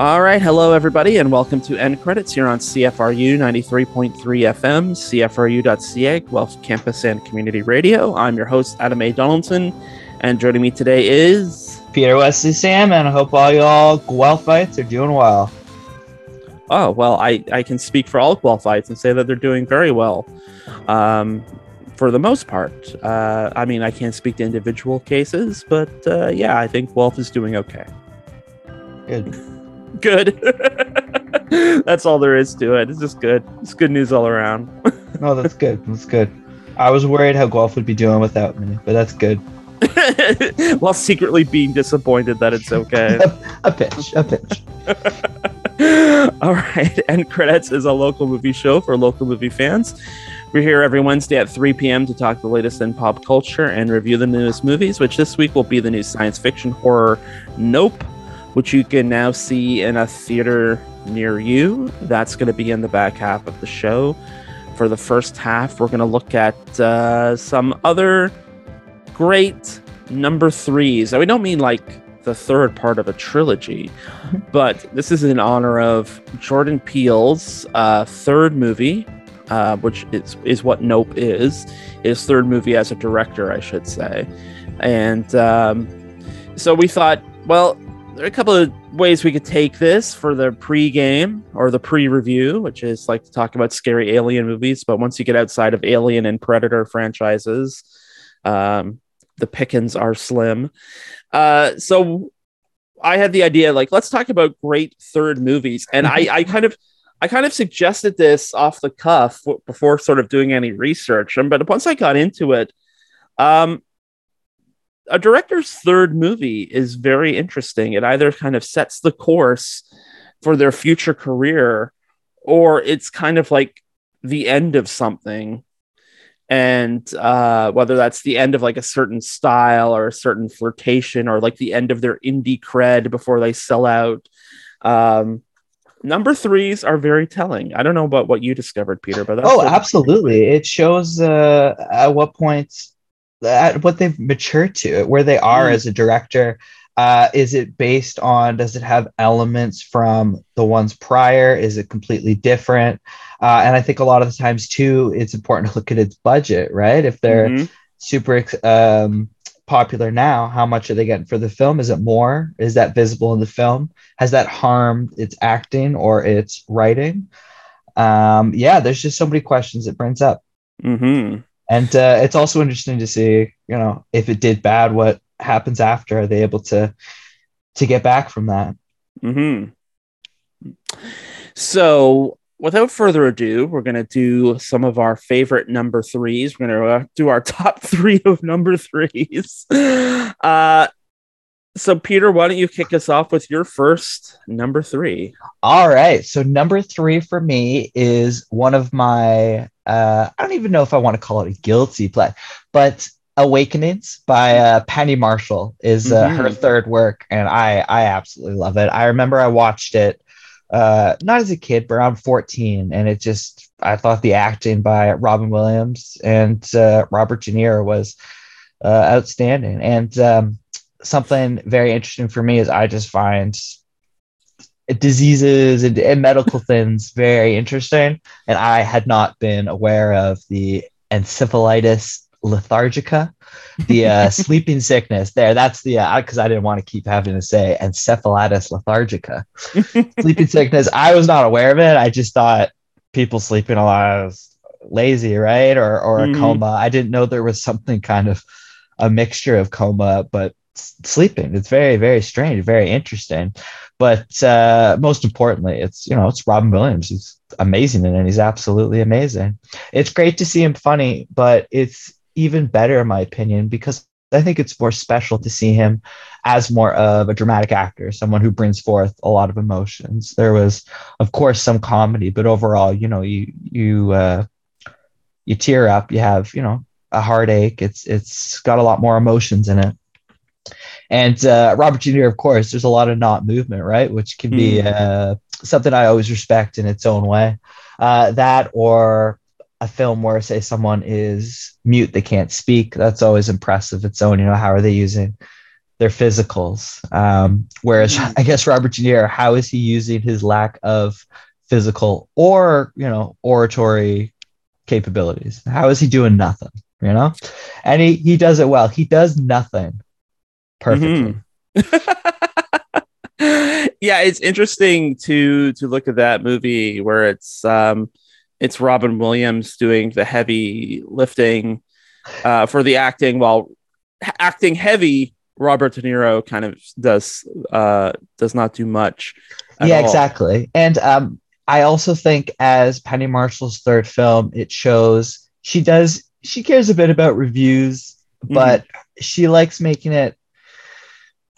All right, hello everybody, and welcome to End Credits here on CFRU 93.3 FM, CFRU.ca, Guelph Campus and Community Radio. I'm your host, Adam A. Donaldson, and joining me today is Peter Wesley Sam, and I hope all y'all Guelphites are doing well. Oh, well, I, I can speak for all Guelphites and say that they're doing very well. Um, for the most part. Uh, I mean, I can't speak to individual cases, but uh, yeah, I think Guelph is doing okay. Good. Good. that's all there is to it. It's just good. It's good news all around. no, that's good. That's good. I was worried how Guelph would be doing without me, but that's good. While secretly being disappointed that it's okay. a, a pitch. A pitch. all right. End Credits is a local movie show for local movie fans. We're here every Wednesday at 3 p.m. to talk the latest in pop culture and review the newest movies, which this week will be the new science fiction horror Nope which you can now see in a theater near you. That's going to be in the back half of the show. For the first half, we're going to look at uh, some other great number threes. Now, we don't mean like the third part of a trilogy, but this is in honor of Jordan Peele's uh, third movie, uh, which is, is what Nope is, his third movie as a director, I should say. And um, so we thought, well, there are a couple of ways we could take this for the pre-game or the pre-review, which is like to talk about scary alien movies. But once you get outside of Alien and Predator franchises, um, the pickings are slim. Uh, so I had the idea, like, let's talk about great third movies, and I, I kind of. I kind of suggested this off the cuff before sort of doing any research, but once I got into it, um, a director's third movie is very interesting. It either kind of sets the course for their future career, or it's kind of like the end of something. And uh, whether that's the end of like a certain style or a certain flirtation, or like the end of their indie cred before they sell out. Um, number threes are very telling. I don't know about what you discovered, Peter, but oh, absolutely, it shows uh, at what point at what they've matured to, where they are mm. as a director. Uh, is it based on? Does it have elements from the ones prior? Is it completely different? Uh, and I think a lot of the times too, it's important to look at its budget, right? If they're mm-hmm. super um, popular now, how much are they getting for the film? Is it more? Is that visible in the film? Has that harmed its acting or its writing? Um, yeah, there's just so many questions it brings up. Mm-hmm. And uh, it's also interesting to see, you know, if it did bad, what happens after? Are they able to to get back from that? mm-hmm. So, without further ado, we're going to do some of our favorite number threes. We're going to uh, do our top three of number threes. Uh, so, Peter, why don't you kick us off with your first number three? All right. So, number three for me is one of my, uh, I don't even know if I want to call it a guilty play, but Awakenings by uh, Penny Marshall is uh, mm-hmm. her third work, and I I absolutely love it. I remember I watched it uh, not as a kid, but around 14, and it just I thought the acting by Robin Williams and uh, Robert De Niro was uh, outstanding, and um, something very interesting for me is I just find diseases and, and medical things very interesting. And I had not been aware of the encephalitis lethargica, the uh, sleeping sickness there. That's the, because uh, I didn't want to keep having to say encephalitis lethargica. sleeping sickness. I was not aware of it. I just thought people sleeping a lot was lazy, right? Or, or a mm-hmm. coma. I didn't know there was something kind of a mixture of coma, but sleeping. It's very, very strange, very interesting. But uh, most importantly, it's you know it's Robin Williams. He's amazing in it. He's absolutely amazing. It's great to see him funny, but it's even better in my opinion because I think it's more special to see him as more of a dramatic actor, someone who brings forth a lot of emotions. There was, of course, some comedy, but overall, you know, you you uh, you tear up. You have you know a heartache. It's it's got a lot more emotions in it. And uh, Robert Jr., of course, there's a lot of not movement, right? Which can be mm. uh, something I always respect in its own way. Uh, that or a film where, say, someone is mute, they can't speak. That's always impressive. Its own, you know, how are they using their physicals. Um, whereas Mhm. I guess Robert Niro, how is he using his lack of physical or you know oratory capabilities? How is he doing nothing? You know, and he he does it well. He does nothing perfectly. yeah, it's interesting to to look at that movie where it's um it's Robin Williams doing the heavy lifting uh for the acting while acting heavy Robert De Niro kind of does uh does not do much. yeah all. exactly and um i also think as penny marshall's third film it shows she does she cares a bit about reviews but she likes making it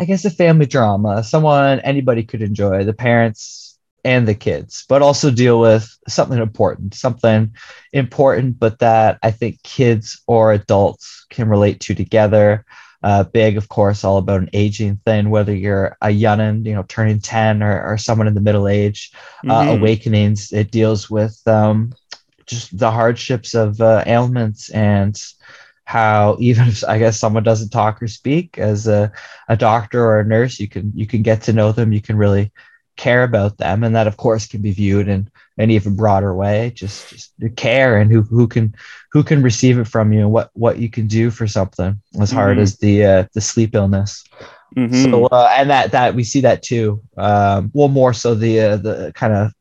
i guess a family drama someone anybody could enjoy the parents and the kids but also deal with something important something important but that i think kids or adults can relate to together uh, big, of course, all about an aging thing, whether you're a youngin, you know, turning 10 or, or someone in the middle age. Uh, Mhm. Awakenings, it deals with um, just the hardships of uh, ailments and how even if I guess someone doesn't talk or speak as a, a doctor or a nurse, you can you can get to know them, you can really care about them. And that of course can be viewed in an even broader way, just just the care and who who can who can receive it from you and what what you can do for something as hard Mhm. as the uh, the sleep illness. Mhm. So uh, and that that we see that too. Um, well, more so the uh, the kind of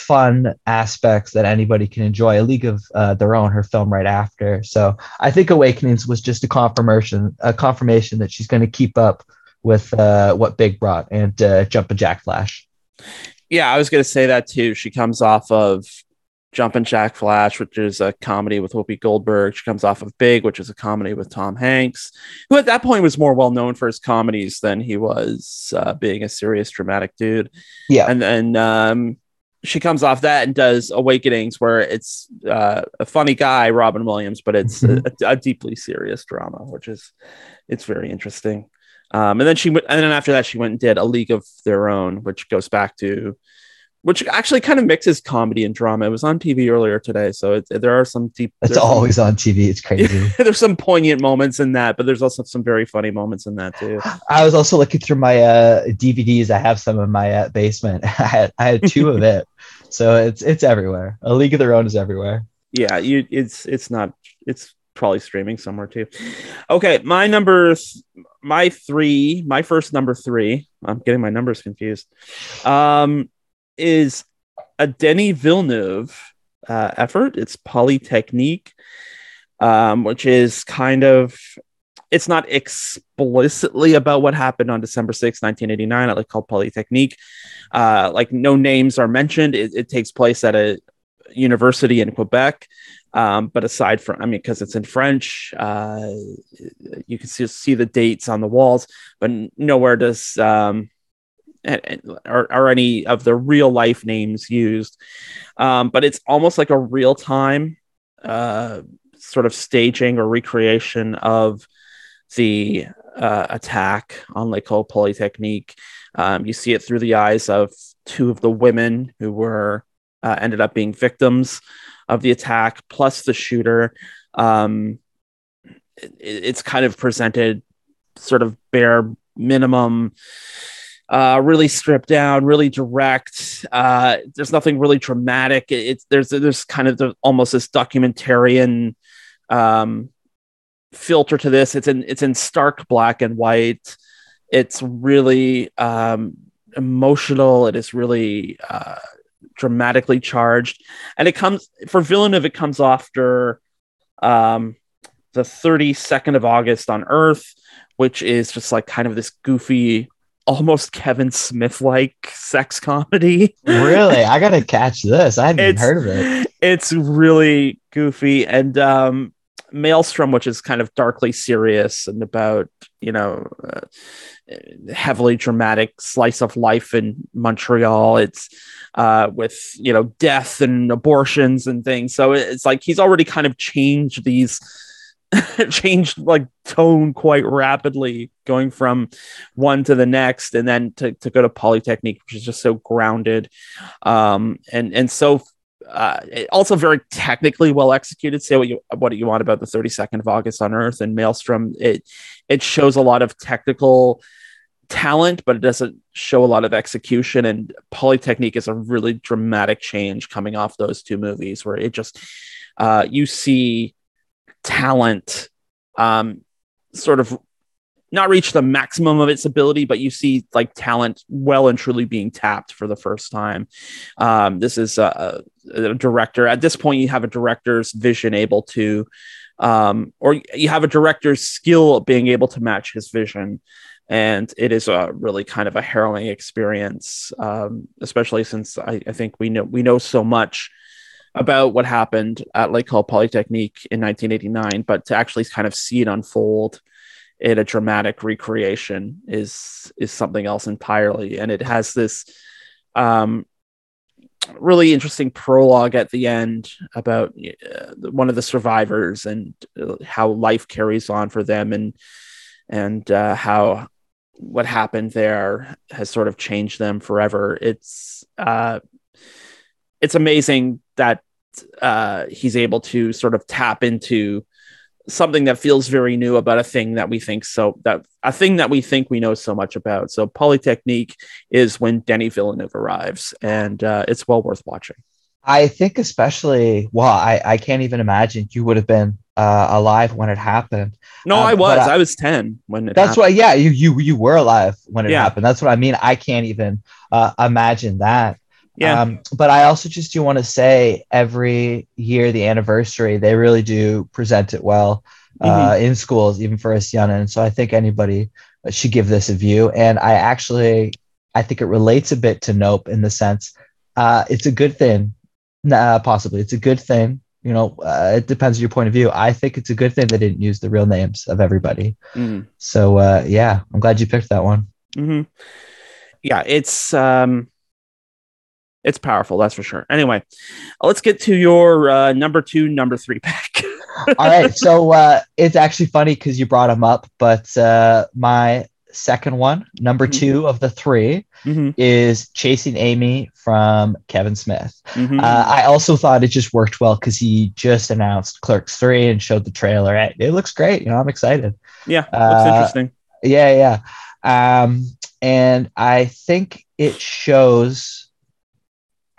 fun aspects that anybody can enjoy. A League of uh, Their Own, her film right after. So I think Awakenings was just a confirmation a confirmation that she's going to keep up with uh, what Big brought and uh, Jumpin' Jack Flash. yeah, I was gonna say that too. She comes off of Jumpin' Jack Flash, which is a comedy with Whoopi Goldberg. She comes off of Big, which is a comedy with Tom Hanks, who at that point was more well known for his comedies than he was uh, being a serious dramatic dude. Yeah. And then um, she comes off that and does Awakenings, where it's uh, a funny guy, Robin Williams, but it's a, a deeply serious drama, which is it's very interesting. Um, and then she went, and then after that, she went and did A League of Their Own, which goes back to, which actually kind of mixes comedy and drama. It was on TV earlier today, so it, there are some deep. It's there's some- always on TV. It's crazy. there's some poignant moments in that, but there's also some very funny moments in that too. I was also looking through my uh, DVDs. I have some in my uh, basement. I had I had two of it, so it's it's everywhere. A League of Their Own is everywhere. Yeah, you it's it's not it's probably streaming somewhere too. Okay, my numbers, my 3, my first number 3, I'm getting my numbers confused. Um is a Denis Villeneuve uh, effort. It's Polytechnique um which is kind of it's not explicitly about what happened on December 6, 1989, at like called Polytechnique. Uh, like no names are mentioned. It, it takes place at a university in Quebec. Um, but aside from, I mean, because it's in French, uh, you can see, see the dates on the walls, but nowhere does um, are any of the real life names used. Um, but it's almost like a real time uh, sort of staging or recreation of the uh, attack on L'École Polytechnique. Um, you see it through the eyes of two of the women who were uh, ended up being victims of the attack, plus the shooter. Um, it, it's kind of presented sort of bare minimum, uh, really stripped down, really direct. Uh, there's nothing really dramatic. It- It's there's there's kind of the, almost this documentarian um, filter to this. It's in it's in stark black and white. It's really um, emotional. It is really uh, dramatically charged, and it comes for Villeneuve. It comes after um, the 32nd of August on Earth, which is just like kind of this goofy, almost Kevin Smith like sex comedy. Really, I gotta catch this. I hadn't even heard of it. It's really goofy and um Maelstrom, which is kind of darkly serious and about you know uh, heavily dramatic slice of life in Montreal. It's uh, with you know death and abortions and things. So it's like he's already kind of changed these. changed like tone quite rapidly going from one to the next and then to, to go to polytechnique which is just so grounded um and and so uh, also very technically well executed. Say what you what you want about the 32nd of August on Earth and Maelstrom. It it shows a lot of technical talent, but it doesn't show a lot of execution. And Polytechnique is a really dramatic change coming off those two movies, where it just uh, you see talent um, sort of not reach the maximum of its ability, but you see like talent well and truly being tapped for the first time. Um, this is a, a, director. At this point, you have a director's vision able to, um, or you have a director's skill being able to match his vision. And it is a really kind of a harrowing experience, um, especially since I, I think we know we know so much about what happened at L'École Polytechnique in 1989, but to actually kind of see it unfold in a dramatic recreation is is something else entirely. And it has this um, really interesting prologue at the end about uh, one of the survivors and uh, how life carries on for them and and uh, how what happened there has sort of changed them forever. It's uh, it's amazing that uh, he's able to sort of tap into something that feels very new about a thing that we think so that a thing that we think we know so much about. So Polytechnique is when Denis Villeneuve arrives, and uh, it's well worth watching. I think especially well, I I can't even imagine you would have been uh, alive when it happened. No, um, I was. I, I, was ten when it. That's why. Yeah, you you you were alive when it yeah. happened. That's what I mean. I can't even uh, imagine that. Yeah. Um, but I also just do want to say every year, the anniversary, they really do present it well uh, mm-hmm. in schools, even for us young. And so I think anybody should give this a view. And I actually, I think it relates a bit to Nope in the sense uh, it's a good thing. Nah, possibly it's a good thing. You know, uh, it depends on your point of view. I think it's a good thing they didn't use the real names of everybody. Mm-hmm. So uh, yeah, I'm glad you picked that one. Mm-hmm. Yeah, it's um, it's powerful, that's for sure. Anyway, let's get to your uh, number two, number three pack. All right, so uh, it's actually funny because you brought them up, but uh, my second one, number mm-hmm. two of the 3 mm-hmm. is Chasing Amy from Kevin Smith. Mm-hmm. Uh, I also thought it just worked well because he just announced Clerks 3 and showed the trailer. It looks great. You know, I'm excited. Yeah, looks uh, interesting. Yeah, yeah. Um, and I think it shows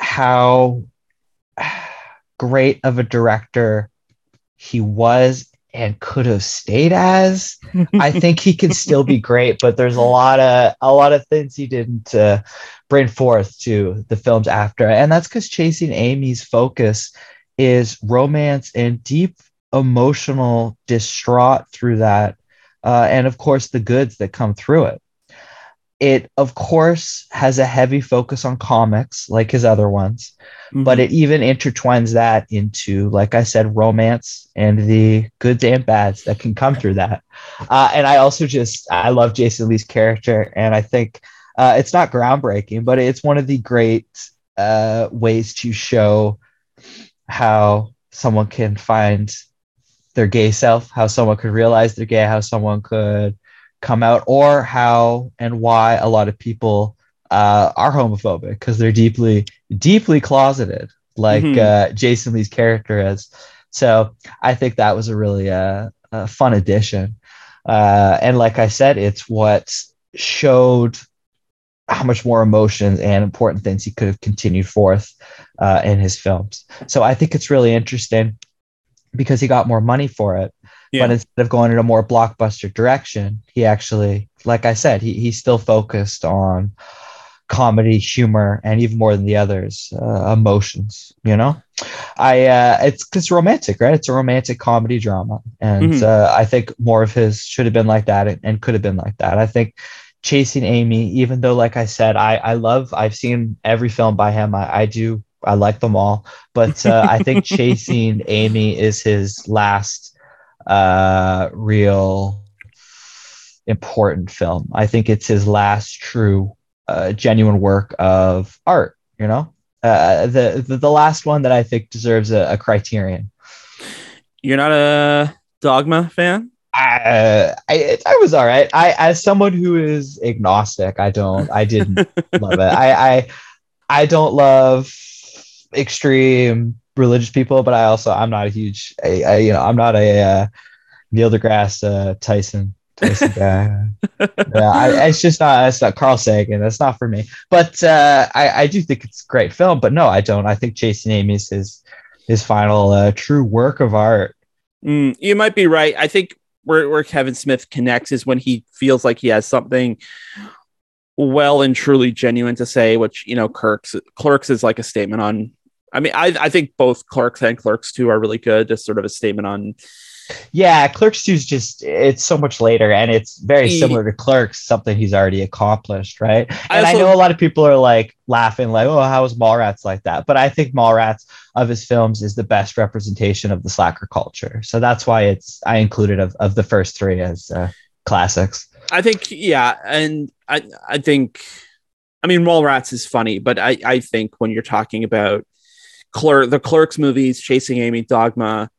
how great of a director he was and could have stayed as. I think he can still be great, but there's a lot of a lot of things he didn't uh, bring forth to the films after, and that's because Chasing Amy's focus is romance and deep emotional distraught through that, uh, and of course the goods that come through it. It, of course, has a heavy focus on comics like his other ones, mm-hmm. but it even intertwines that into, like I said, romance and the goods and bads that can come through that. Uh, and I also just, I love Jason Lee's character. And I think uh, it's not groundbreaking, but it's one of the great uh, ways to show how someone can find their gay self, how someone could realize they're gay, how someone could come out or how and why a lot of people uh, are homophobic because they're deeply deeply closeted like mm-hmm. uh, jason lee's character is. So i think that was a really uh, a fun addition. Uh, and like i said it's what showed how much more emotions and important things he could have continued forth uh, in his films. So i think it's really interesting because he got more money for it yeah. But instead of going in a more blockbuster direction, he actually, like I said, he, he's still focused on comedy, humor, and even more than the others, uh, emotions. You know, I uh, it's it's romantic, right? It's a romantic comedy drama, and mm-hmm. uh, I think more of his should have been like that and, and could have been like that. I think chasing Amy, even though, like I said, I I love I've seen every film by him. I, I do I like them all, but uh, I think chasing Amy is his last uh, real important film. I think it's his last true, uh, genuine work of art. You know, uh, the, the, the last one that I think deserves a, a criterion. You're not a Dogma fan. I, I, I was all right. I as someone who is agnostic, I don't I didn't love it. I I I don't love extreme religious people, but I also I'm not a huge I, I you know I'm not a uh, Neil deGrasse uh, Tyson Tyson guy. yeah, I, it's just not it's not Carl Sagan. That's not for me. But uh, I I do think it's a great film. But no, I don't. I think Chasing Amy is his his final uh, true work of art. Mm, you might be right. I think where where Kevin Smith connects is when he feels like he has something well and truly genuine to say, which you know, Clerks Clerks is like a statement on. I mean, I I think both Clerks and Clerks Two are really good. Just sort of a statement on. Yeah, Clerks Two is just it's so much later, and it's very similar to Clerks, something he's already accomplished, right? And I, also, I know a lot of people are like laughing, like, "Oh, how is Mallrats like that?" But I think Mallrats of his films is the best representation of the slacker culture, so that's why it's I included of of the first three as uh, classics. I think yeah, and I I think I mean Mallrats is funny, but I I think when you're talking about Clerk the Clerks movies, Chasing Amy, Dogma,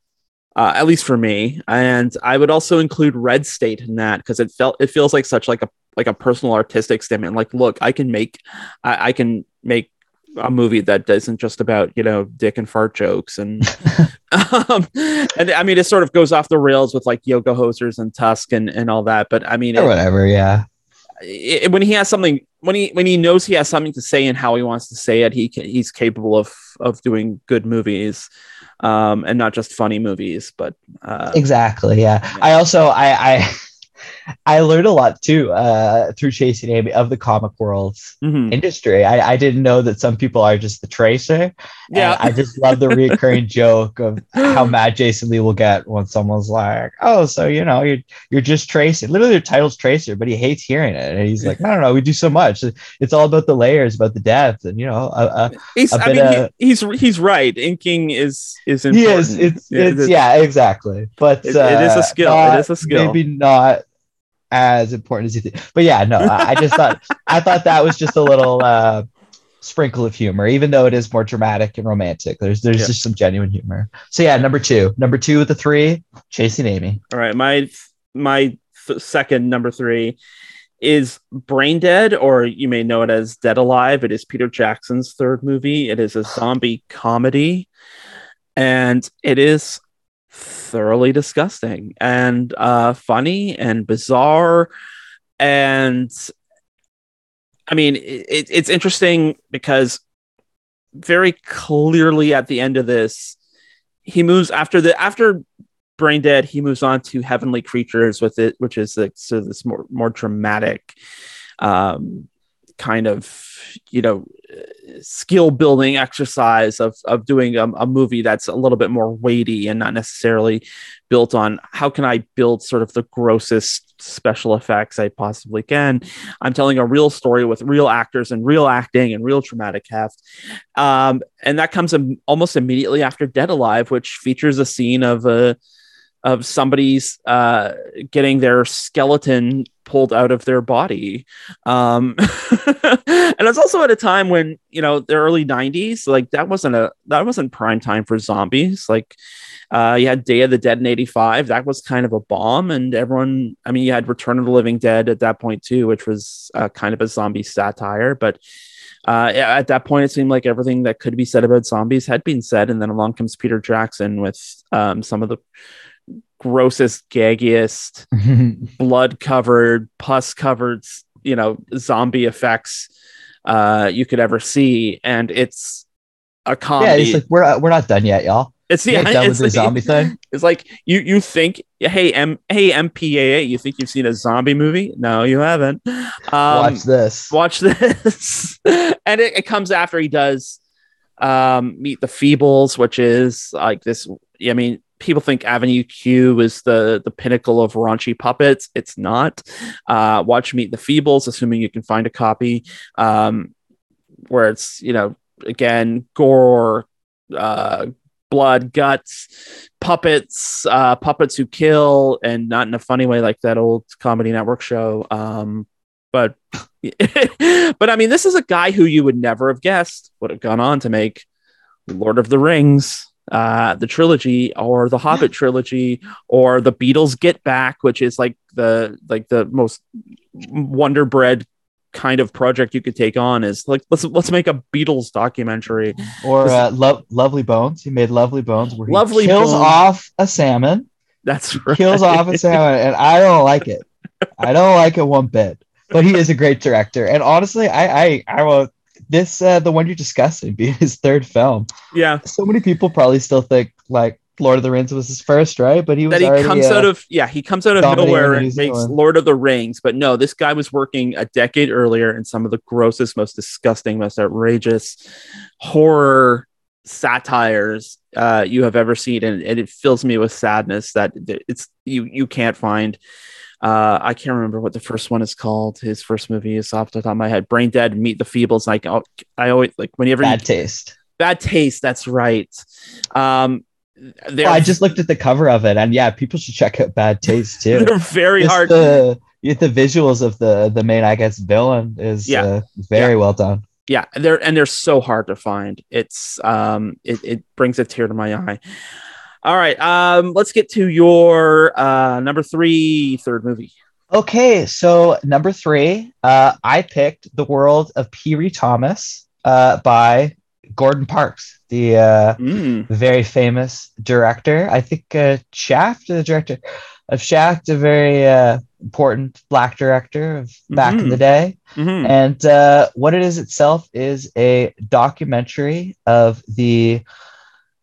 uh, at least for me, and I would also include Red State in that because it felt it feels like such like a like a personal artistic statement. Like, look, I can make I, I can make a movie that isn't just about you know dick and fart jokes and um, and I mean it sort of goes off the rails with like yoga hosers and Tusk and and all that. But I mean, or it, whatever, yeah. It, when he has something when he when he knows he has something to say and how he wants to say it, he he's capable of of doing good movies. Um, and not just funny movies, but uh, exactly, yeah. yeah. I also I I I learned a lot too uh, through chasing Amy of the comic world's mm-hmm. industry. I, I didn't know that some people are just the tracer. Yeah, I just love the recurring joke of how mad Jason Lee will get when someone's like, "Oh, so you know you're you're just tracing." Literally, their title's tracer, but he hates hearing it, and he's like, "No, no, no, we do so much. It's all about the layers, about the depth, and you know, a, a, he's, a I mean, of, he, he's he's right. Inking is is important. He is. It's, yeah, it's, it's yeah, exactly. But it, uh, it is a uh, skill. It is a skill. Maybe not as important as you think. But yeah, no, I, I just thought I thought that was just a little uh, sprinkle of humor, even though it is more dramatic and romantic. There's there's yeah. just some genuine humor. So yeah, number two, number two of the three, Chasing Amy. All right, my my th- second number three is Brain Dead, or you may know it as Dead Alive. It is Peter Jackson's third movie. It is a zombie comedy, and it is thoroughly disgusting and uh, funny and bizarre. And I mean, it, it's interesting because very clearly at the end of this, he moves after the after Brain Dead, he moves on to Heavenly Creatures with it, which is like so this more more dramatic um, kind of you know skill building exercise of of doing a, a, movie that's a little bit more weighty and not necessarily built on how can I build sort of the grossest special effects I possibly can. I'm telling a real story with real actors and real acting and real traumatic heft, um, and that comes almost immediately after Dead Alive, which features a scene of a of somebody's uh, getting their skeleton pulled out of their body. Um, and it's also at a time when, you know, the early 90s, like that wasn't a that wasn't prime time for zombies. Like uh, you had Day of the Dead in 85, that was kind of a bomb. And everyone, I mean, you had Return of the Living Dead at that point too, which was uh, kind of a zombie satire. But uh, at that point, it seemed like everything that could be said about zombies had been said. And then along comes Peter Jackson with um, some of the grossest, gaggiest, blood covered, pus covered, you know, zombie effects uh, you could ever see, and it's a comedy. Yeah, it's like we're uh, we're not done yet, y'all. It's yeah, done it's with the like, zombie thing. It's like you you think, hey M hey MPAA, you think you've seen a zombie movie? No, you haven't. Um, watch this. Watch this, and it, it comes after he does um, meet the Feebles, which is like this. I mean, people think Avenue Q is the the pinnacle of raunchy puppets. It's not. Uh, watch Meet the Feebles, assuming you can find a copy, um, where it's you know again gore, uh, blood, guts, puppets, uh, puppets who kill, and not in a funny way like that old Comedy Network show. Um, but but I mean, this is a guy who you would never have guessed would have gone on to make Lord of the Rings, uh, the trilogy or the Hobbit trilogy or the Beatles Get Back, which is like the like the most wonder bread kind of project you could take on is like let's let's make a Beatles documentary. Or uh, Lo- Lovely Bones. He made Lovely Bones where he Lovely kills Bones. off a salmon. That's right. Kills off a salmon, and I don't like it. I don't like it one bit. But he is a great director, and honestly, I I I will this uh, the one you're discussing being his third film. Yeah, So many people probably still think like Lord of the Rings was his first, right? But he was that he already, comes uh, out of yeah he comes out of nowhere and makes. Lord of the Rings, but no, this guy was working a decade earlier in some of the grossest, most disgusting, most outrageous horror satires uh, you have ever seen, and, and it fills me with sadness that it's you you can't find. Uh, I can't remember what the first one is called. His first movie is off the top of my head. Brain Dead, Meet the Feebles. Like oh, I always like whenever bad you, taste. bad taste. That's right. Um, Well, I just looked at the cover of it, and yeah, people should check out Bad Taste too. they're very Just hard. The, the visuals of the the main, I guess, villain is Yeah. uh, very well done. yeah they're and they're so hard to find it's um it, it brings a tear to my eye all right um let's get to your uh number three third movie Okay, so number three, uh, I picked The World of Piri Thomas uh, by Gordon Parks, the uh, Mm, very famous director. I think uh, Shaft, the director of Shaft, a very uh, important black director of back in Mhm. the day. mhm. And uh, what it is itself is a documentary of the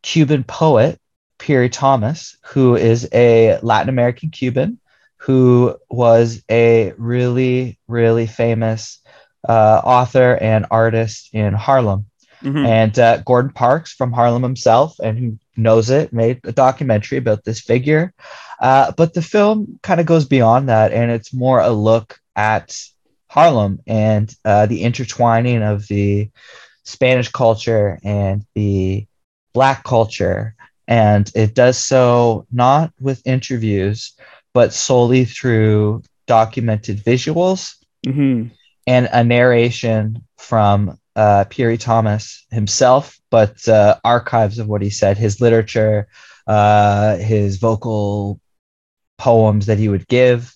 Cuban poet Piri Thomas, who is a Latin American Cuban who was a really, really famous uh, author and artist in Harlem. Mhm. And uh, Gordon Parks from Harlem himself, and who knows it, made a documentary about this figure. Uh, but the film kind of goes beyond that, and it's more a look at Harlem and uh, the intertwining of the Spanish culture and the Black culture. And it does so not with interviews, but solely through documented visuals Mhm. and a narration from uh, Piri Thomas himself, but uh, archives of what he said, his literature, uh, his vocal poems that he would give.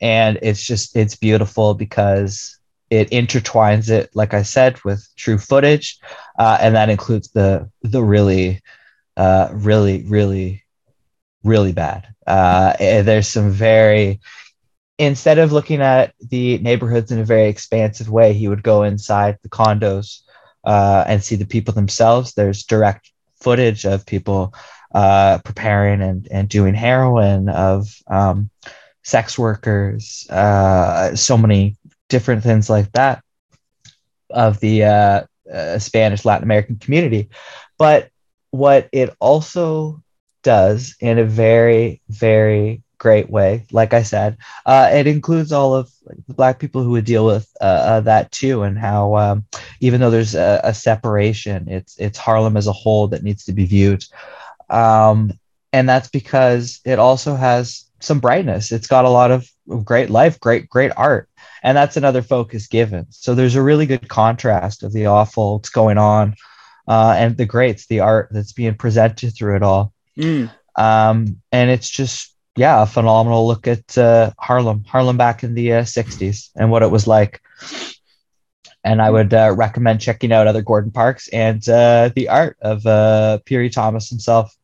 And it's just, it's beautiful because it intertwines it, like I said, with true footage. Uh, and that includes the, the really, uh, really, really, really bad. Uh, there's some very, instead of looking at the neighborhoods in a very expansive way, he would go inside the condos uh, and see the people themselves. There's direct footage of people uh, preparing and, and doing heroin, of um, sex workers, uh, so many different things like that of the uh, uh, Spanish Latin American community. But what it also does in a very, very great way, like I said, uh, it includes all of the black people who would deal with uh, uh, that too, and how um, even though there's a, a separation, it's it's Harlem as a whole that needs to be viewed, um, and that's because it also has some brightness. It's got a lot of great life, great great art, and that's another focus given. So there's a really good contrast of the awful that's going on, uh, and the greats, the art that's being presented through it all. Mm. um, and it's just yeah a phenomenal look at uh, harlem harlem back in the uh, 60s and what it was like. And i would uh, recommend checking out other gordon parks and uh, the art of uh, Piri thomas himself.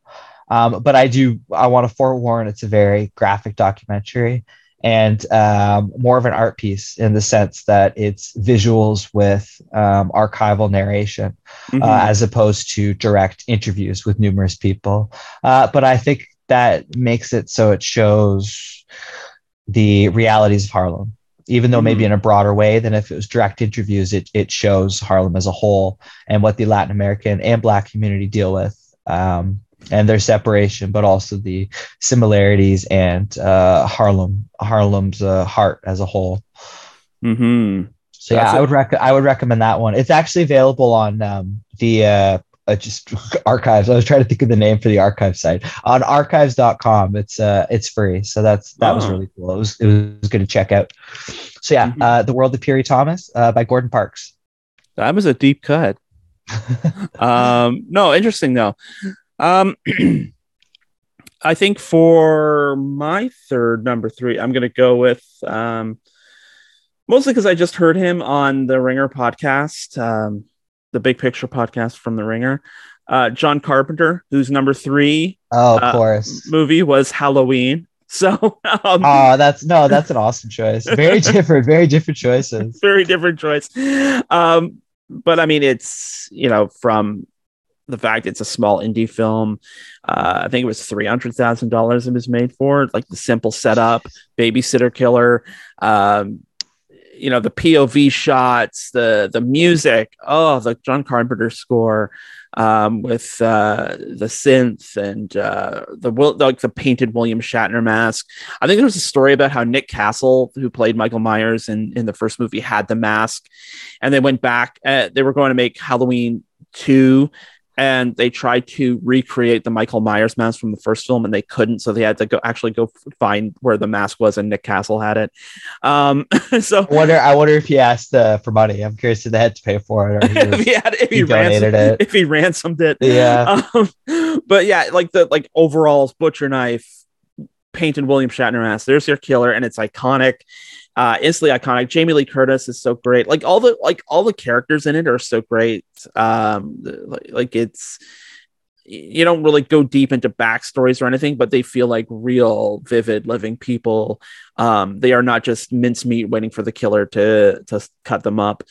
Um, but i do i want to forewarn it's a very graphic documentary and um, more of an art piece in the sense that it's visuals with um, archival narration Mhm. uh, as opposed to direct interviews with numerous people. Uh, but I think that makes it so it shows the realities of Harlem, even though maybe in a broader way than if it was direct interviews. It it shows Harlem as a whole and what the Latin American and Black community deal with. Um, and their separation, but also the similarities and uh, Harlem, Harlem's uh, heart as a whole. Mhm. So yeah, That's I would rec- I would recommend that one. It's actually available on um, the uh, uh, just archives. I was trying to think of the name for the archive site on archives.com. It's uh it's free, so that's that was Oh. really cool. It was it was good to check out. So yeah, Mhm. uh, the World of Piri Thomas uh, by Gordon Parks. that was a deep cut um no interesting though um i think for my third number three i'm gonna go with um Mostly because I just heard him on the Ringer podcast, um, the Big Picture podcast from the Ringer. Uh, John Carpenter, who's number three. Oh, of uh, course. Movie was Halloween. So, um, oh, that's no, that's an awesome choice. Very different, very different choices. very different choice. Um, but I mean, it's you know from the fact it's a small indie film. Uh, I think it was three hundred thousand dollars it was made for. Like the simple setup, babysitter killer. Um, you know the POV shots, the the music. Oh, the John Carpenter score um, with uh, the synth and uh, the like the painted William Shatner mask. I think there was a story about how Nick Castle, who played Michael Myers in in the first movie, had the mask, and they went back. Uh, they were going to make Halloween two and they tried to recreate the Michael Myers mask from the first film, and they couldn't. So they had to go actually go find where the mask was, and Nick Castle had it. Um, so I wonder, I wonder if he asked uh, for money. I'm curious if they had to pay for it, or if he had, if he, he donated ransomed, it. if he ransomed it. Yeah. Um, but yeah, like the like overalls, butcher knife, painted William Shatner mask. There's your killer, and it's iconic uh instantly iconic. Jamie lee curtis is so great. Like all the like all the characters in it are so great. Um like, it's you don't really go deep into backstories or anything but they feel like real vivid living people. Um they are not just mincemeat waiting for the killer to to cut them up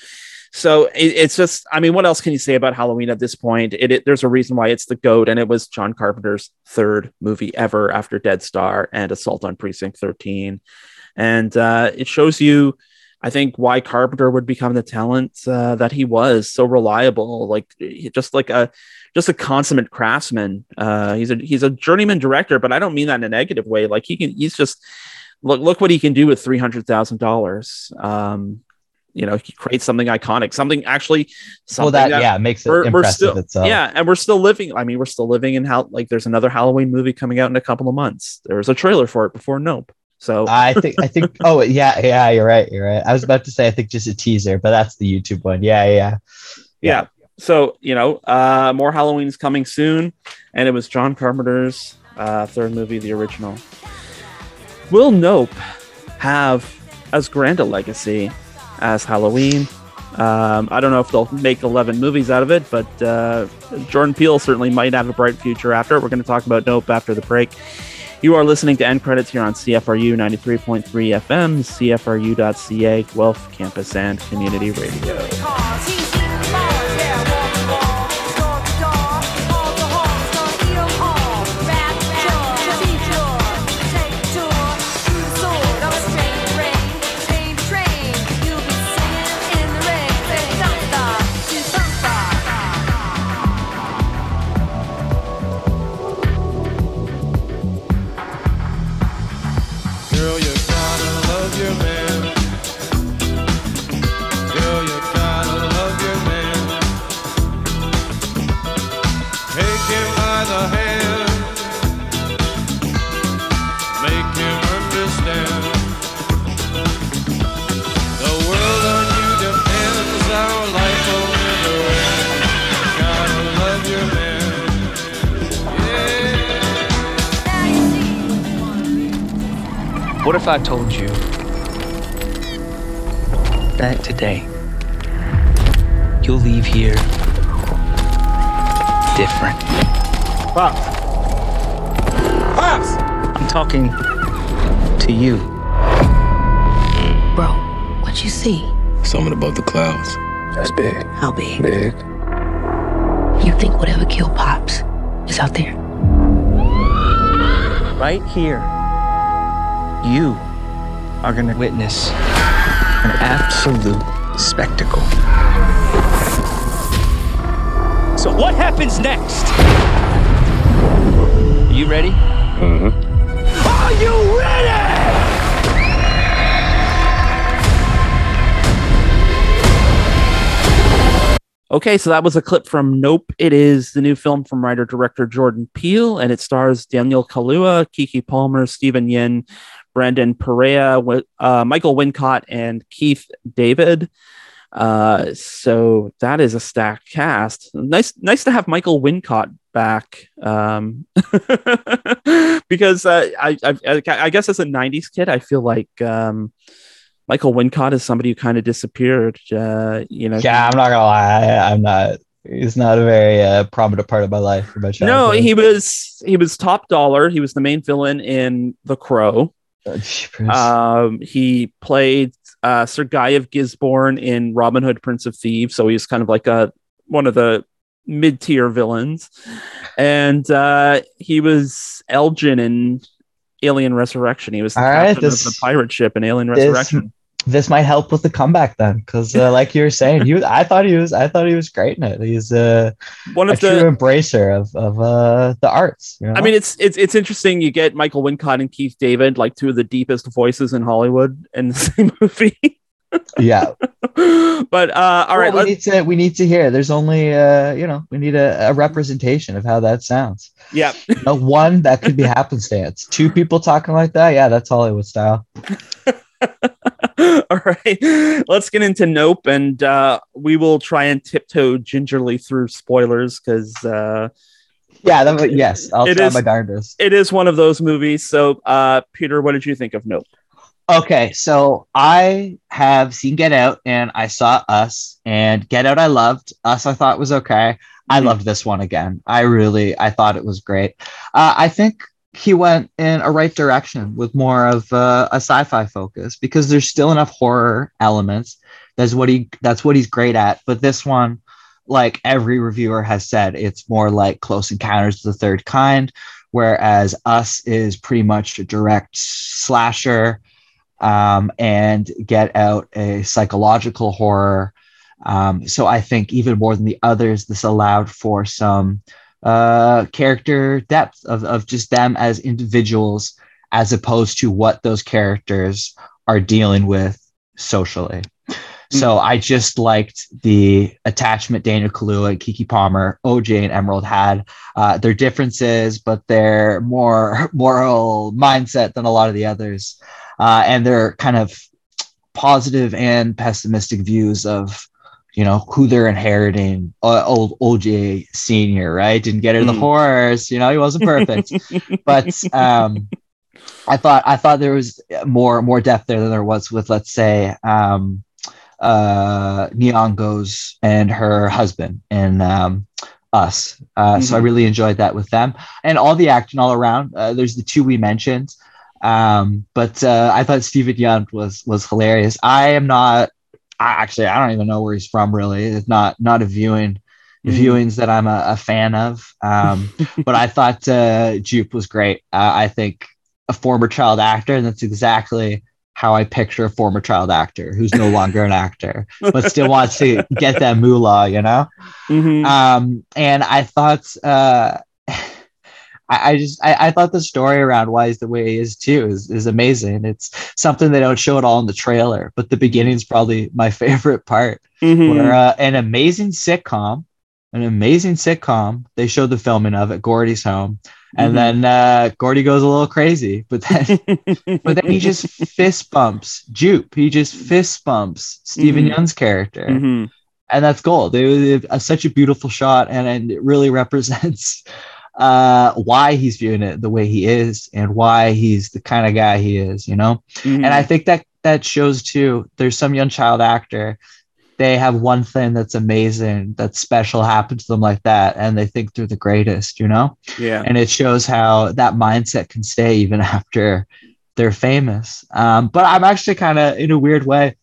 so it, it's just i mean what else can you say about halloween at this point? It, it, there's a reason why it's the goat and it was john carpenter's third movie ever after dark star and assault on precinct 13 and uh, it shows you i think why carpenter would become the talent uh, that he was so reliable like just like a just a consummate craftsman. Uh, he's a he's a journeyman director but i don't mean that in a negative way. Like he can he's just look look what he can do with $300000 um, you know, he creates something iconic, something actually. Something well, that, that yeah makes it we're, impressive we're still, itself. Yeah, and we're still living. I mean, we're still living in how like there's another Halloween movie coming out in a couple of months. There was a trailer for it before Nope. So I think I think oh yeah yeah you're right you're right. I was about to say I think just a teaser, but that's the YouTube one. Yeah yeah yeah. yeah. So you know, uh, more Halloween's coming soon, and it was John Carpenter's uh, third movie, the original. Will Nope have as grand a legacy as Halloween? Um, I don't know if they'll make 11 movies out of it, but uh, Jordan Peele certainly might have a bright future after. We're going to talk about Nope after the break. You are listening to End Credits here on CFRU 93.3 FM, CFRU.ca, Guelph Campus and Community Radio. What if I told you that today you'll leave here different? Pops! Pops! I'm talking to you. Bro, what you see? Something above the clouds. That's big. How big? Big. You think whatever killed Pops is out there? Right here you are going to witness an absolute spectacle. So, what happens next? Are you ready? Mm-hmm. Are you ready? Okay, so that was a clip from Nope. It is the new film from writer director Jordan Peele, and it stars Daniel Kaluuya, Keke Palmer, Steven Yeun, Brandon Perea, uh, Michael Wincott, and Keith David. Uh, so that is a stacked cast. Nice, nice to have Michael Wincott back. Um, because uh, I, I, I, guess as a '90s kid, I feel like um, Michael Wincott is somebody who kind of disappeared. Uh, you know, Yeah, I'm not gonna lie. I, I'm not. He's not a very uh, prominent part of my life. My no, he was he was top dollar. He was the main villain in The Crow. Uh, Um, he played uh, Sir Guy of Gisborne in Robin Hood, Prince of Thieves. So he's kind of like a one of the mid tier villains, and uh, he was Elgyn in Alien Resurrection. He was the All right, captain this- of the pirate ship in Alien Resurrection. This might help with the comeback then, because uh, like you were saying, was. I thought he was. I thought he was great in it. He's uh, One a of true embracer of of uh, the arts. you know? I mean, it's it's it's interesting. You get Michael Wincott and Keith David, like two of the deepest voices in Hollywood, in the same movie. yeah. but uh, all right, Well, we let's, need to we need to hear. There's only uh, you know, we need a, a representation of how that sounds. yeah. You know, one that could be happenstance. Two people talking like that, yeah, that's Hollywood style. all right, let's get into Nope, and uh, we will try and tiptoe gingerly through spoilers because uh, Yeah, that, yes, I'll try is- my darndest. it is one of those movies. So, uh, Peter, what did you think of Nope? Okay, so I have seen Get Out and I saw Us and Get Out I loved. Us I thought was okay. I Mhm. loved this one again. I really I thought it was great. Uh, I think he went in a right direction with more of uh, a sci-fi focus because there's still enough horror elements. That's what he that's what he's great at. But this one, like every reviewer has said, it's more like Close Encounters of the Third Kind, whereas Us is pretty much a direct slasher um, and get out a psychological horror. Um, so I think even more than the others, this allowed for some uh, character depth of, of just them as individuals, as opposed to what those characters are dealing with socially. So I just liked the attachment Daniel Kaluuya, Keke Palmer, OJ, and Emerald had. Uh, their differences, but their more moral mindset than a lot of the others uh, and their kind of positive and pessimistic views of you know who they're inheriting uh, old oj senior right didn't get Mm. the horse you know he wasn't perfect but um i thought i thought there was more more depth there than there was with let's say um uh nyong'o's and her husband and um us uh so i Mhm. really enjoyed that with them and all the action all around uh, there's the two we mentioned um, but uh, I thought Steven Yeun was was hilarious. I am not. I actually I don't even know where he's from. Really, it's not not a viewing Mhm. viewings that I'm a, a fan of. Um, but I thought uh, Jupe was great. Uh, I think a former child actor, and that's exactly how I picture a former child actor who's no longer an actor but still wants to get that moolah. You know. Mhm. Um, and I thought, uh, I, I just, I, I thought the story around why he's the way he is too is, is amazing. It's something they don't show at all in the trailer, but the beginning is probably my favorite part. Mhm. Where uh, an amazing sitcom, an amazing sitcom, they showed the filming of at Gordy's home, and Mhm. then uh, Gordy goes a little crazy, but then but then he just fist bumps Jupe. He just fist bumps Steven Mhm. Yeun's character Mhm. and that's gold. It was a, such a beautiful shot, and, and it really represents uh, why he's viewing it the way he is, and why he's the kind of guy he is. You know, Mhm. and I think that that shows too. There's some young child actor. They have one thing that's amazing, that's special happen to them like that, and they think they're the greatest. You know, yeah. and it shows how that mindset can stay even after they're famous. Um, but I'm actually kind of in a weird way.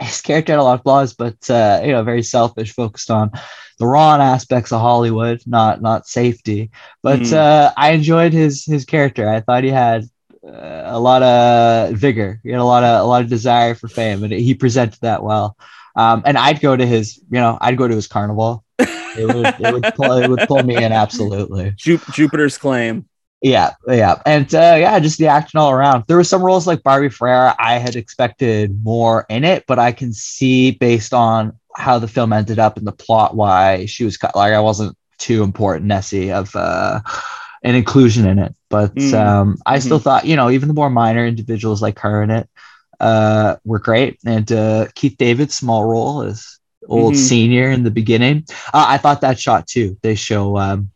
His character had a lot of flaws, but uh, you know, very selfish, focused on the raw aspects of Hollywood, not not safety. But Mhm. uh, I enjoyed his his character. I thought he had uh, a lot of vigor. He had a lot of a lot of desire for fame, and he presented that well. Um, and I'd go to his, you know, I'd go to his carnival. It would, it would, pull, it would pull me in absolutely. Ju- Jupiter's claim. Yeah, yeah, and uh, yeah, just the action all around. There were some roles like Barbie Ferreira. I had expected more in it, but I can see based on how the film ended up and the plot why she was cut. Like I wasn't too important, Nessie, of uh, an inclusion in it. But Mm. um, I still thought, you know, even the more minor individuals like her in it uh, were great. And uh, Keith David's small role as old Mhm. senior in the beginning, uh, I thought that shot too. They show. Um,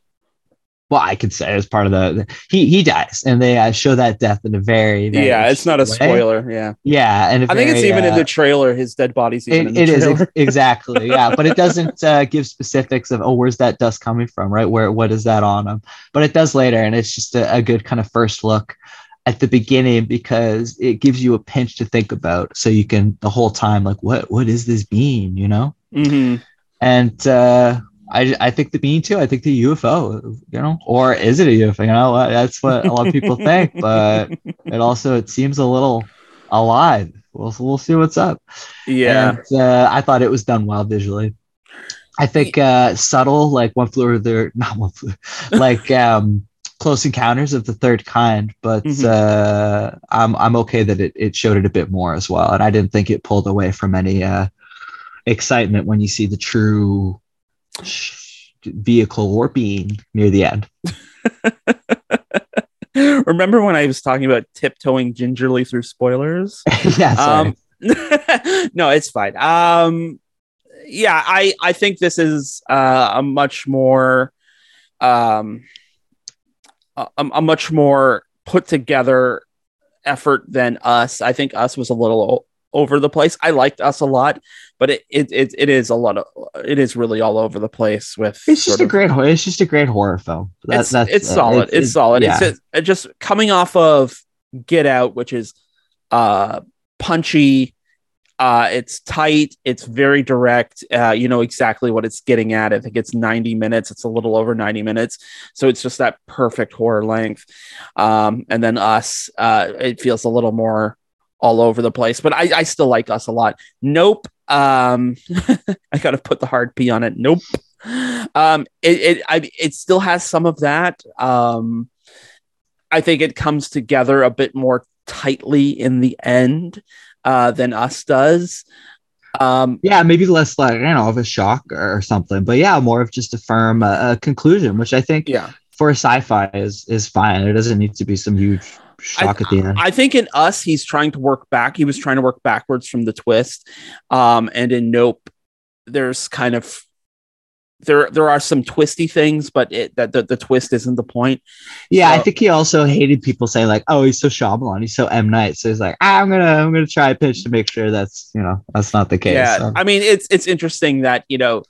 well, I could say as part of the, he he dies, and they uh, show that death in a very, very yeah, it's not a way. spoiler. Yeah, Yeah, and I think it's very, even in uh, the trailer. His dead body's even in it, the it is exactly yeah but it doesn't uh, give specifics of oh where's that dust coming from right where what is that on him but it does later and it's just a, a good kind of first look at the beginning because it gives you a pinch to think about so you can the whole time like what what is this being you know hmm and uh I, I think the being too. I think the UFO, you know, or is it a UFO? You know, that's what a lot of people think, but it also it seems a little alive. We'll we'll see what's up. Yeah, And, uh, I thought it was done well visually. I think uh, subtle, like one flew over there, not one flew, like um, close encounters of the third kind. But Mhm. uh, I'm I'm okay that it, it showed it a bit more as well, and I didn't think it pulled away from any uh, excitement when you see the true vehicle or being near the end. Remember when I was talking about tiptoeing gingerly through spoilers? yeah. Um, no, it's fine. Um, yeah, I I think this is uh, a much more um a, a much more put together effort than us. I think us was a little over the place. I liked us a lot, but it it it, it is a lot of it is really all over the place with it's just a of- great. It's just a great horror film. That- it's, that's- it's uh, solid. It's, solid. yeah. It's just coming off of Get Out, which is uh punchy. Uh, it's tight. It's very direct. Uh, you know exactly what it's getting at. I think it's 90 minutes. It's a little over 90 minutes. So it's just that perfect horror length. Um, and then Us, uh, it feels a little more all over the place, but I, I still like Us a lot. Nope. Um, I got to put the hard P on it. Nope. Um, it, it, I, it still has some of that. Um, I think it comes together a bit more tightly in the end uh, than Us does. Um, yeah, maybe less like you know of a shock or, or something, but yeah, more of just a firm uh, conclusion, which I think yeah. for sci-fi is is fine. There doesn't need to be some huge shock at the end. I think in Us, he's trying to work back. He was trying to work backwards from the twist. Um, and in Nope, there's kind of there there are some twisty things, but it that the, the twist isn't the point. yeah, I think he also hated people saying like, "Oh, he's so Shyamalan, he's so M Night." So he's like, "I'm gonna I'm gonna try a pitch to make sure that's you know that's not the case." yeah, So- I mean it's it's interesting that you know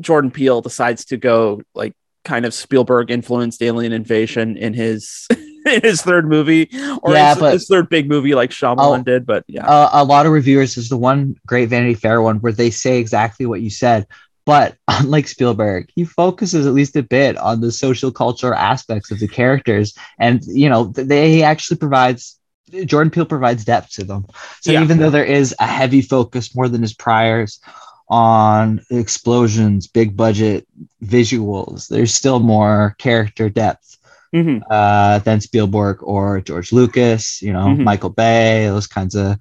Jordan Peele decides to go like kind of Spielberg influenced alien invasion in his in his third movie or Yeah, his, but- his third big movie like Shyamalan Oh. did, but yeah. uh, a lot of reviewers is the one great vanity fair one where they say exactly what you said but unlike spielberg he focuses at least a bit on the social cultural aspects of the characters and you know they he actually provides jordan peele provides depth to them so Yeah. even though there is a heavy focus more than his priors on explosions big budget visuals there's still more character depth Mhm. uh, than Spielberg or George Lucas, you know, Mhm. Michael Bay, those kinds of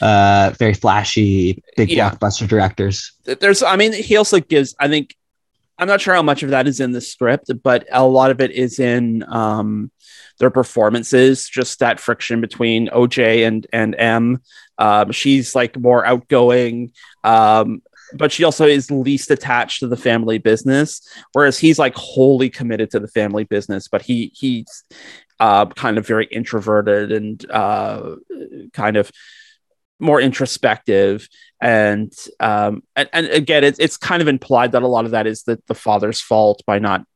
uh, very flashy, big Yeah. blockbuster directors. there's i mean he also gives i think i'm not sure how much of that is in the script but a lot of it is in um their performances just that friction between oj and and m um she's like more outgoing um but she also is least attached to the family business whereas he's like wholly committed to the family business but he he's uh kind of very introverted and uh kind of more introspective. And um and, and again it's it's kind of implied that a lot of that is that the father's fault by not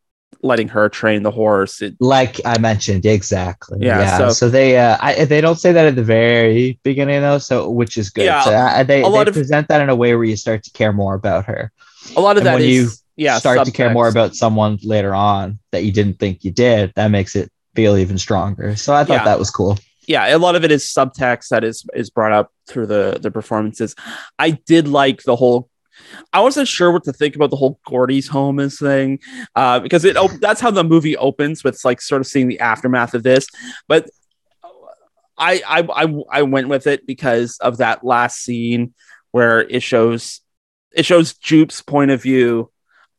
letting her train the horse it, Like I mentioned, exactly. Yeah, So, so- they uh, I, they don't say that at the very beginning though, so which is good. Yeah, so uh, they, a lot they of- present that in a way where you start to care more about her. a lot of And that when is you yeah start to care more about someone later on that you didn't think you did. That makes it feel even stronger. So I thought Yeah. that was cool. yeah a lot of it is subtext that is is brought up through the the performances i did like the whole I wasn't sure what to think about the whole Gordy's home is thing, uh, because it op- that's how the movie opens with like sort of seeing the aftermath of this. But I I I, I went with it because of that last scene where it shows it shows Jupe's point of view.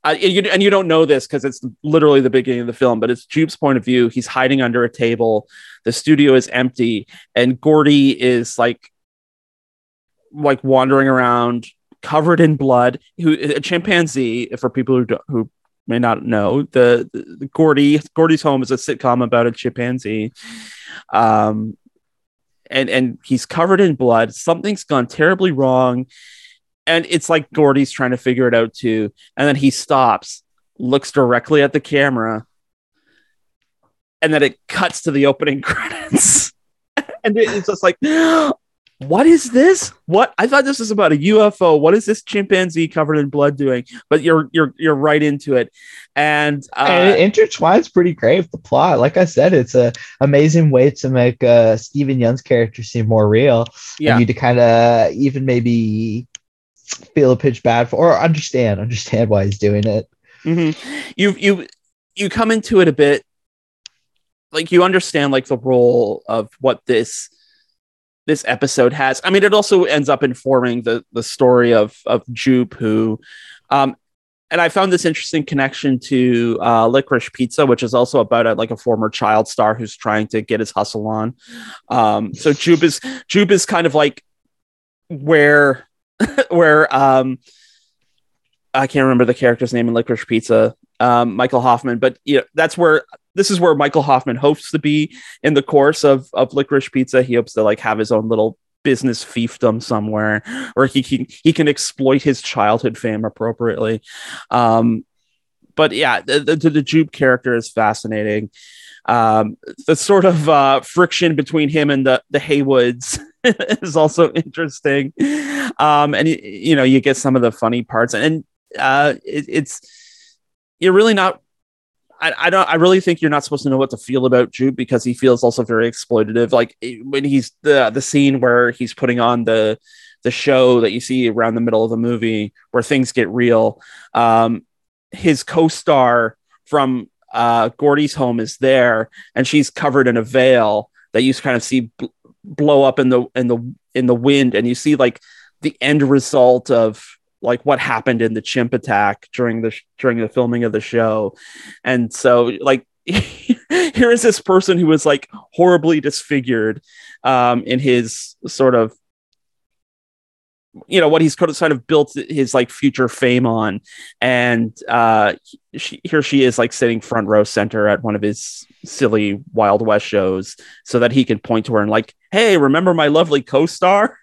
Uh, and, you, and you don't know this because it's literally the beginning of the film, but it's Jupe's point of view. He's hiding under a table. The studio is empty, and Gordy is like like wandering around covered in blood who a chimpanzee for people who don't, who may not know, the, the Gordy Gordy's Home is a sitcom about a chimpanzee. Um, and and he's covered in blood. Something's gone terribly wrong, and it's like Gordy's trying to figure it out too. And then he stops, looks directly at the camera, and then it cuts to the opening credits. and it's just like, what is this? What I thought this was about a UFO. What is this chimpanzee covered in blood doing? But you're you're you're right into it, and, uh, and it intertwines pretty great with the plot. Like I said, it's a amazing way to make uh, Steven Yeun's character seem more real. Yeah. and you to kind of even maybe feel a pitch bad for or understand understand why he's doing it. mhm. you you you come into it a bit like you understand like the role of what this this episode has. I mean, it also ends up informing the the story of of Jupe, who, um, and I found this interesting connection to uh, Licorice Pizza, which is also about a, like a former child star who's trying to get his hustle on. Um, so Jupe is Jupe is kind of like where where um, I can't remember the character's name in Licorice Pizza, um, Michael Hoffman, but you know that's where this is where Michael Hoffman hopes to be in the course of of Licorice Pizza. He hopes to like have his own little business fiefdom somewhere, or he can he can exploit his childhood fame appropriately. Um, but yeah, the, the, the Jupe character is fascinating. Um, the sort of uh, friction between him and the the Haywoods is also interesting. Um, and y- you know, you get some of the funny parts, and uh, it, it's you're really not. I, I don't. I really think you're not supposed to know what to feel about Jupe because he feels also very exploitative. Like eh, when he's the the scene where he's putting on the the show that you see around the middle of the movie where things get real. Um, his co-star from uh, Gordy's home is there, and she's covered in a veil that you kind of see bl- blow up in the in the in the wind, and you see like the end result of like what happened in the chimp attack during the during the filming of the show, and so like. here is this person who was like horribly disfigured um, in his sort of you know what he's kind of built his like future fame on and uh she, here she is like sitting front row center at one of his silly wild west shows so that he can point to her and like hey remember my lovely co-star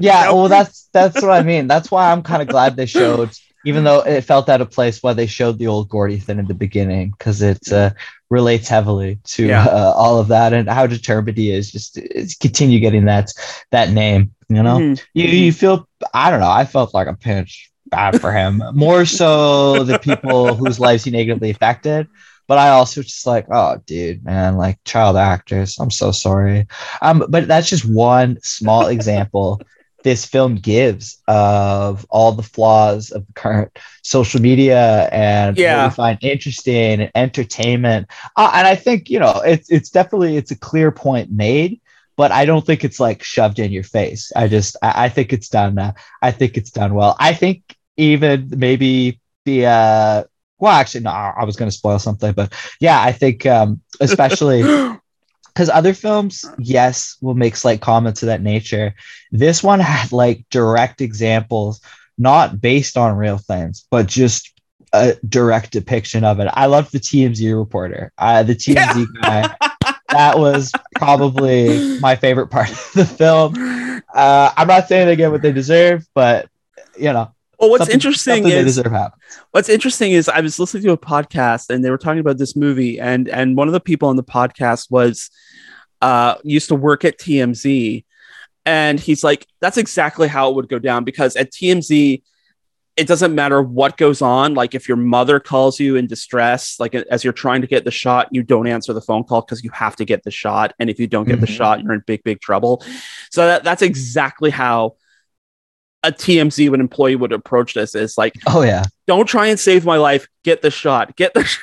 Yeah, well, that's that's what I mean. That's why I'm kind of glad they showed, even though it felt out of place, why they showed the old Gordy thing in the beginning because it uh, relates heavily to Yeah. uh, all of that and how determined he is just continue getting that that name. You know, Mhm. you you feel I don't know. I felt like a pinch bad for him more so the people whose lives he negatively affected. But I also just like, oh, dude, man, like child actors. I'm so sorry. Um, but that's just one small example this film gives of all the flaws of the current social media and Yeah. what we find interesting and entertainment. Uh, and I think you know it's it's definitely it's a clear point made, but I don't think it's like shoved in your face. I just I, I think it's done. Uh, I think it's done well. I think even maybe the uh well actually no I was going to spoil something, but yeah I think um especially because other films, yes, will make slight comments of that nature. This one had like direct examples, not based on real things, but just a direct depiction of it. I love the TMZ reporter, uh, the TMZ guy. That was probably my favorite part of the film. Uh, I'm not saying they get what they deserve, but you know, well what's something- interesting something is what's interesting is I was listening to a podcast and they were talking about this movie and and one of the people on the podcast was uh used to work at TMZ and he's like that's exactly how it would go down because at TMZ it doesn't matter what goes on. Like if your mother calls you in distress like as you're trying to get the shot you don't answer the phone call because you have to get the shot. And if you don't get the Mhm. shot you're in big big trouble. So that, that's exactly how a TMZ when employee would approach this is like Oh yeah. don't try and save my life. Get the shot. Get the shot.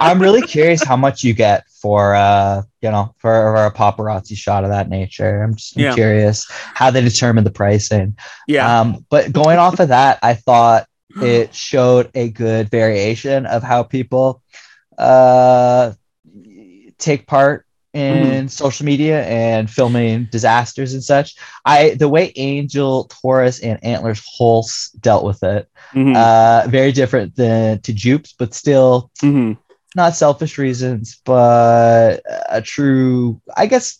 I'm really curious how much you get for uh you know for, for a paparazzi shot of that nature. I'm just I'm Yeah. curious how they determine the pricing. Yeah. Um, but going off of that, I thought it showed a good variation of how people uh take part in social media and filming disasters and such. I the way Angel Torres and Antlers Holst dealt with it, Mhm. uh, very different than to Jupes, but still Mhm. not selfish reasons, but a true, I guess,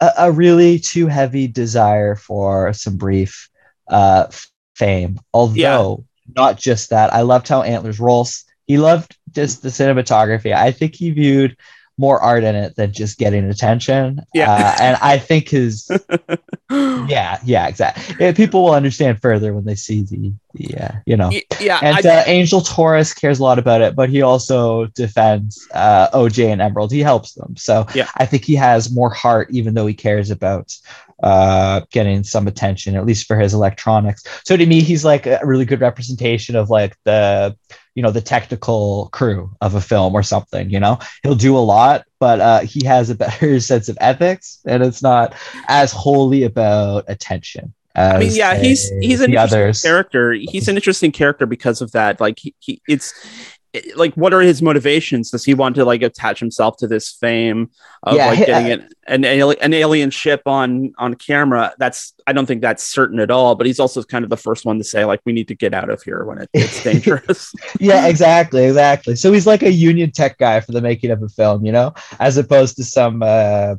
a, a really too heavy desire for some brief uh, fame. Although, not just that, I loved how Antlers rolls. He loved just the cinematography. I think he viewed more art in it than just getting attention. Yeah. Uh, and I think his, yeah, yeah, exactly. Yeah, people will understand further when they see the, the uh, you know. Yeah, And I- uh, Angel Torres cares a lot about it, but he also defends uh, OJ and Emerald. He helps them. So Yeah. I think he has more heart, even though he cares about uh, getting some attention, at least for his electronics. So to me, he's like a really good representation of like the, you know, the technical crew of a film or something. You know, he'll do a lot, but uh, he has a better sense of ethics, and it's not as wholly about attention. I mean, as, yeah, he's he's an interesting others. character. He's an interesting character because of that. Like he, he it's it- like what are his motivations? Does he want to like attach himself to this fame of Yeah, like getting an an, an alien ship on on camera? That's I don't think that's certain at all. But he's also kind of the first one to say like we need to get out of here when it, it's dangerous. yeah, exactly, exactly. So he's like a union tech guy for the making of a film, you know, as opposed to some, uh,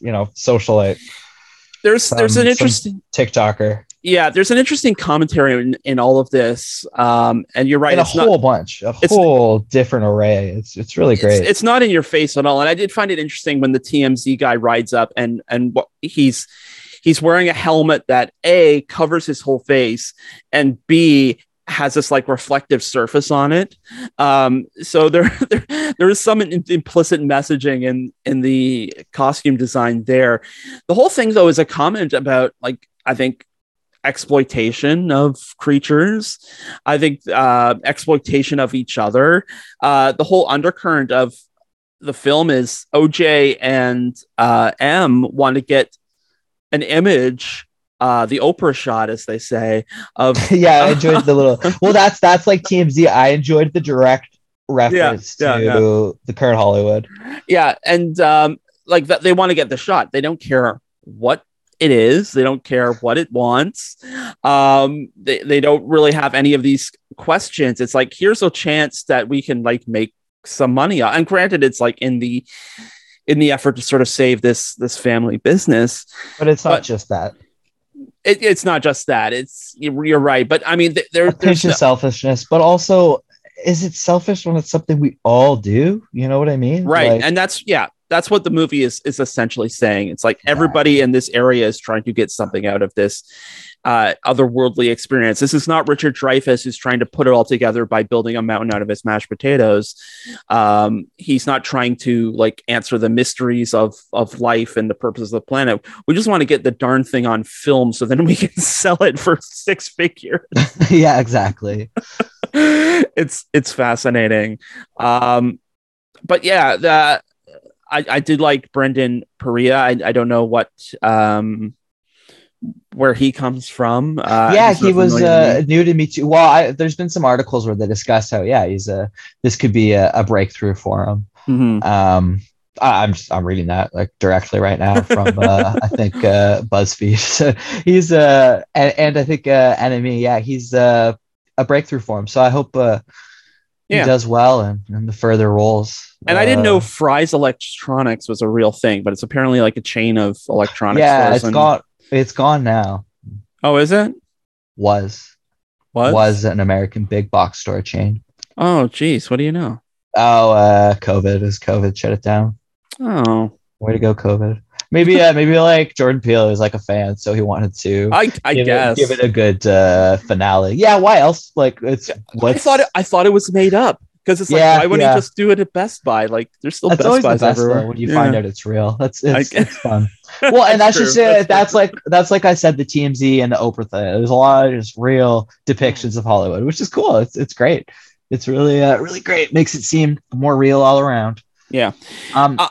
you know, socialite there's there's an some- interesting TikToker yeah there's an interesting commentary in, in all of this. Um, and you're right. and a it's not- whole bunch, a whole different array. It's it's really great. It's, it's not in your face at all. And I did find it interesting when the TMZ guy rides up and and what he's he's wearing a helmet that a covers his whole face and b has this like reflective surface on it. Um, so there, there there is some in- implicit messaging in in the costume design there. The whole thing though is a comment about like I think exploitation of creatures i think uh exploitation of each other uh the whole undercurrent of the film is oj and uh m want to get an image uh the oprah shot as they say of yeah, I enjoyed the little. Well, that's that's like TMZ. I enjoyed the direct reference yeah, to yeah. the current Hollywood. yeah and um like that they want to get the shot they don't care what it is. They don't care what it wants. Um they, they don't really have any of these questions. It's like here's a chance that we can like make some money out and granted it's like in the in the effort to sort of save this this family business But it's not But- just that. it, it's not just that. It's you're, right. But i mean th- there, A of selfishness, but also, is it selfish when it's something we all do? You know what I mean? right. Like, and that's yeah that's what the movie is is essentially saying. It's like everybody in this area is trying to get something out of this uh otherworldly experience. This is not richard dreyfuss who's trying to put it all together by building a mountain out of his mashed potatoes. Um he's not trying to like answer the mysteries of of life and the purpose of the planet. We just want to get the darn thing on film so then we can sell it for six figures. Yeah, exactly. it's it's fascinating. Um, but yeah, the I, I did like Brandon Perea. I, I don't know what um where he comes from. Uh, yeah, he was to uh, new to me too. Well, I, there's been some articles where they discuss how yeah, he's a this could be a, a breakthrough for him. Mhm. Um, I, I'm just, I'm reading that like directly right now from uh, I think uh, BuzzFeed. So he's uh and, and I think uh, enemy. Yeah, he's uh, a breakthrough for him. So I hope uh, Yeah. he does well and in the further roles. And I didn't Uh, know Fry's Electronics was a real thing, but it's apparently like a chain of electronics Yeah, stores. it's and- gone. It's gone now. Oh, is it? Was Was? was an American big box store chain. Oh, geez. What do you know? Oh, uh, COVID is COVID shut it down. Oh, Way to go, COVID. Maybe, uh, maybe like Jordan Peele is like a fan, so he wanted to I I give, guess. it, give it a good uh, finale. Yeah, why else? Like it's I thought it, I thought it was made up because it's like Yeah, why wouldn't yeah. you just do it at Best Buy? Like there's still that's Best always Buys best everywhere when you Yeah. find out it's real. That's it's, I- it's fun. Well, and that's, true. just it. That's That's, like that's like I said, the TMZ and the Oprah thing. There's a lot of just real depictions of Hollywood, which is cool. It's it's great. It's really uh, really great. Makes it seem more real all around. Yeah. Um. Uh,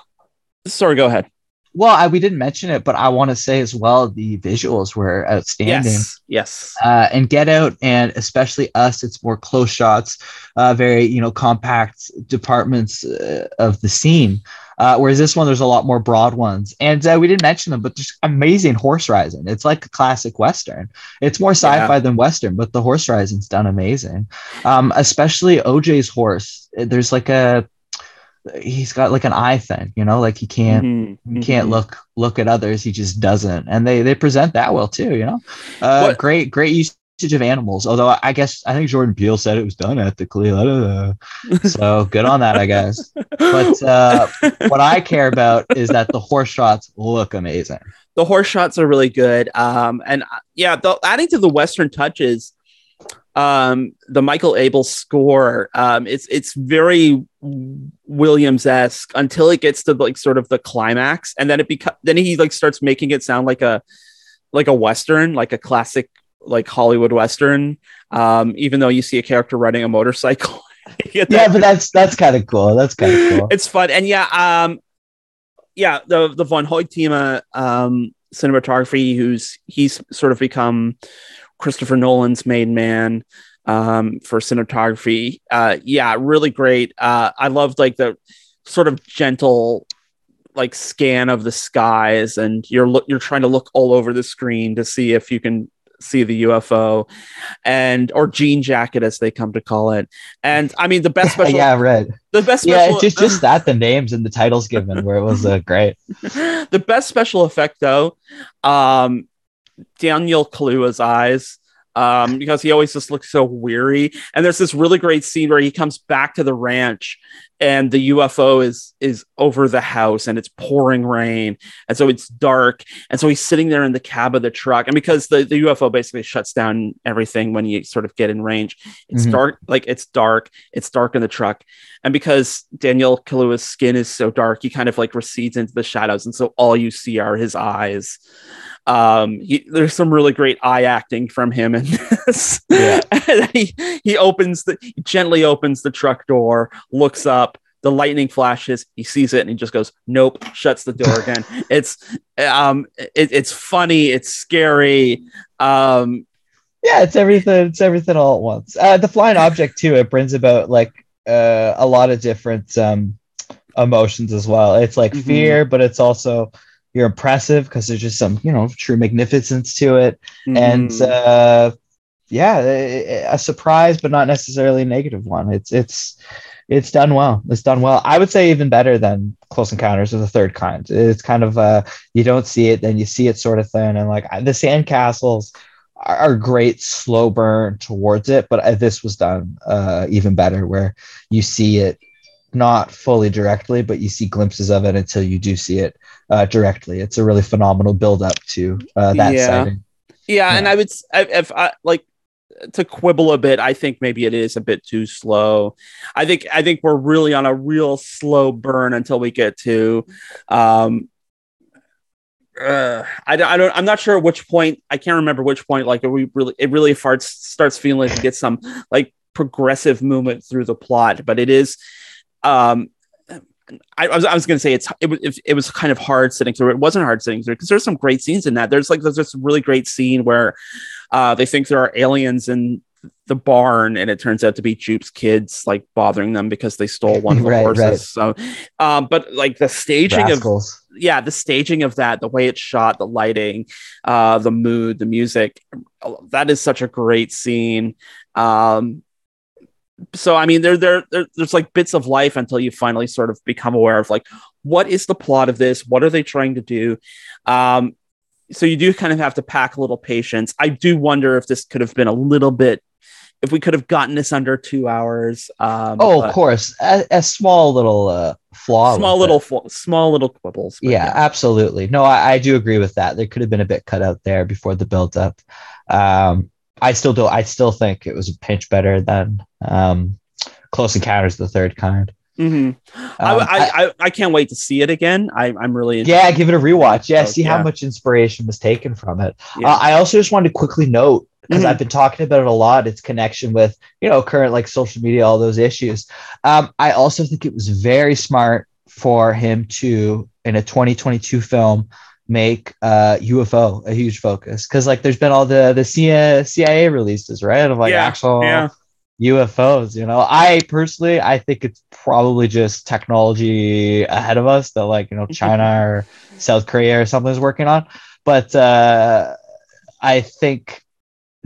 Sorry, go ahead. well, I, we didn't mention it, but I want to say as well the visuals were outstanding. Yes. Yes. uh, and Get Out, and especially Us, it's more close shots, uh, very you know compact departments uh, of the scene. Uh, whereas this one, there's a lot more broad ones, and uh, we didn't mention them, but there's amazing horse riding. It's like a classic western. It's more sci-fi than western, but the horse riding's done amazing. Um, especially OJ's horse. There's like a he's got like an eye thing, you know, like he can't Mhm, he can't mhm. look look at others. He just doesn't, and they they present that well too. You know, uh, great great usage of animals. Although I- I guess I think Jordan Peele said it was done ethically. I don't know. So good on that, I guess. But uh, what I care about is that the horse shots look amazing. the horse shots are really good. Um, and uh, yeah, the, adding to the Western touches, um, the Michael Abel score, um, it's it's very Williams esque until it gets to like sort of the climax, and then it becomes then he like starts making it sound like a like a western, like a classic like Hollywood western. Um, even though you see a character riding a motorcycle. Yeah, but that's that's kind of cool. That's kind of cool. it's fun and yeah um yeah the the von Hoytema um cinematography who's he's sort of become christopher nolan's main man um for cinematography uh yeah really great uh i loved like the sort of gentle like scan of the skies and you're look you're trying to look all over the screen to see if you can see the UFO and or jean jacket as they come to call it and i mean the best special yeah, right. the best Yeah, special just just that the names and the titles given where it was uh, great. the best special effect though um daniel kaluuya's eyes um because he always just looks so weary. And there's this really great scene where he comes back to the ranch and the ufo is is over the house and it's pouring rain. And so it's dark. And so he's sitting there in the cab of the truck. And because the, the ufo basically shuts down everything when you sort of get in range it's Mhm. dark like it's dark it's dark in the truck. And because Daniel Kaluuya's skin is so dark, he kind of like recedes into the shadows, and so all you see are his eyes. Um, he, there's some really great eye acting from him in this. Yeah. he he opens the he gently opens the truck door, looks up. The lightning flashes. He sees it and he just goes, "Nope." Shuts the door again. it's um, it, it's funny. It's scary. Um, Yeah, it's everything. It's everything all at once. Uh, the flying object too. It brings about like uh, a lot of different um, emotions as well. It's like Mhm. fear, but it's also you're impressive because there's just some you know true magnificence to it, and mhm. uh, yeah, a, surprise, but not necessarily a negative one. It's it's it's done well. It's done well. I would say even better than Close Encounters of the Third Kind. It's kind of uh, you don't see it, then you see it sort of thing, and like the sandcastles are, are great slow burn towards it, but uh, this was done uh, even better, where you see it not fully directly, but you see glimpses of it until you do see it uh, directly. It's a really phenomenal build up to uh, that Yeah. sighting. Yeah, and I would if I like to quibble a bit, I think maybe it is a bit too slow. I think I think we're really on a real slow burn until we get to um uh, I, don't- I don't I'm not sure which point I can't remember which point like we really it really farts starts feeling like it gets some like progressive movement through the plot but it is um I, I was, I was going to say it's it was it, it was kind of hard sitting through. It wasn't hard sitting through because there's some great scenes in that. There's like there's this really great scene where uh, they think there are aliens in the barn, and it turns out to be Jupe's kids like bothering them because they stole one of the Right, horses. right. So, um, but like the staging of Rascals. yeah the staging of that the way it's shot the lighting uh the mood the music that is such a great scene um so i mean there, there there there's like bits of life until you finally sort of become aware of like what is the plot of this what are they trying to do um so you do kind of have to pack a little patience i do wonder if this could have been a little bit if we could have gotten this under two hours um Oh, of course, a, a small little uh, flaw. small little fl- small little quibbles but yeah, absolutely. No, I, I do agree with that. There could have been a bit cut out there before the build up. Um, I still do. I still think it was a pinch better than um, Close Encounters of the Third Kind. Mhm. I, Um, I, I, I can't wait to see it again. I, I'm really yeah, give it a rewatch. Yeah, Oh, see yeah. how much inspiration was taken from it. Yeah. Uh, I also just wanted to quickly note because Mhm. I've been talking about it a lot. Its connection with you know current like social media, all those issues. Um, I also think it was very smart for him to in a 2022 film make uh UFO a huge focus because like there's been all the the CIA, CIA releases right of like Yeah, actual yeah. UFOs, you know. I personally I think it's probably just technology ahead of us that like, you know, China or South Korea or something is working on. But uh I think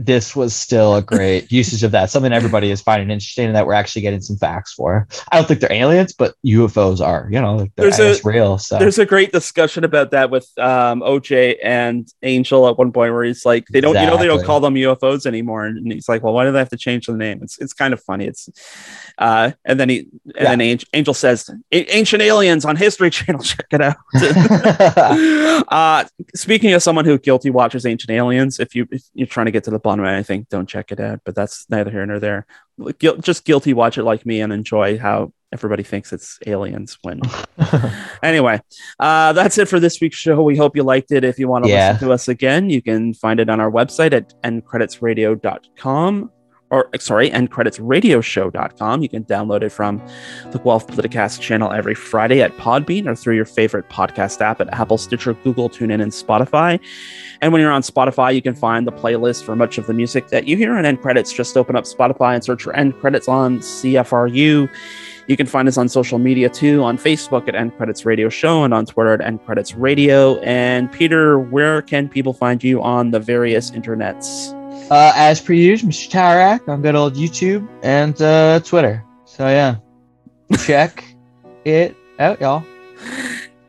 this was still a great usage of that. Something everybody is finding interesting and that we're actually getting some facts for. I don't think they're aliens, but UFOs are, you know, they're There's a- real. So There's a great discussion about that with um, OJ and Angel at one point where he's like, they don't, you know, they don't call them UFOs anymore, and he's like, well, why do they have to change the name? It's it's kind of funny. It's, uh, and then he and Yeah. then Angel, Angel says, Ancient Aliens on History Channel, check it out. uh, speaking of someone who guilty watches Ancient Aliens, if you if you're trying to get to the bottom of anything, don't check it out. But that's neither here nor there. Guil- just guilty watch it like me and enjoy how everybody thinks it's aliens when anyway uh that's it for this week's show we hope you liked it if you want to Yeah. listen to us again you can find it on our website at endcreditsradio.com or sorry endcreditsradioshow.com you can download it from the guelph politicast channel every friday at podbean or through your favorite podcast app at apple stitcher google tunein and spotify and when you're on spotify you can find the playlist for much of the music that you hear on end credits just open up spotify and search for end credits on cfru you can find us on social media too, on Facebook at End Credits Radio Show and on Twitter at End Credits Radio. And Peter, where can people find you on the various internets? Uh as per usual, Mr. Tarak on good old YouTube and uh Twitter. So yeah. Check it out, y'all.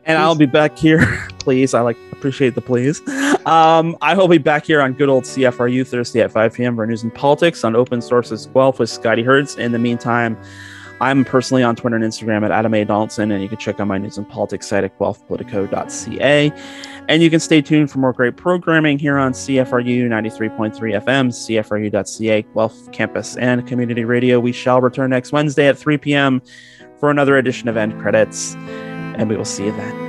And I'll be back here, please. I like appreciate the please. Um, I will be back here on good old CFRU Thursday at 5 p.m. for news and politics on Open Sources Guelph with Scotty Hertz. In the meantime, I'm personally on Twitter and Instagram at Adam A. Donaldson, and you can check out my news and politics site at guelphpolitico.ca. And you can stay tuned for more great programming here on CFRU 93.3 FM, CFRU.ca, Guelph Campus, and Community Radio. We shall return next Wednesday at 3 p.m. for another edition of End Credits, and we will see you then.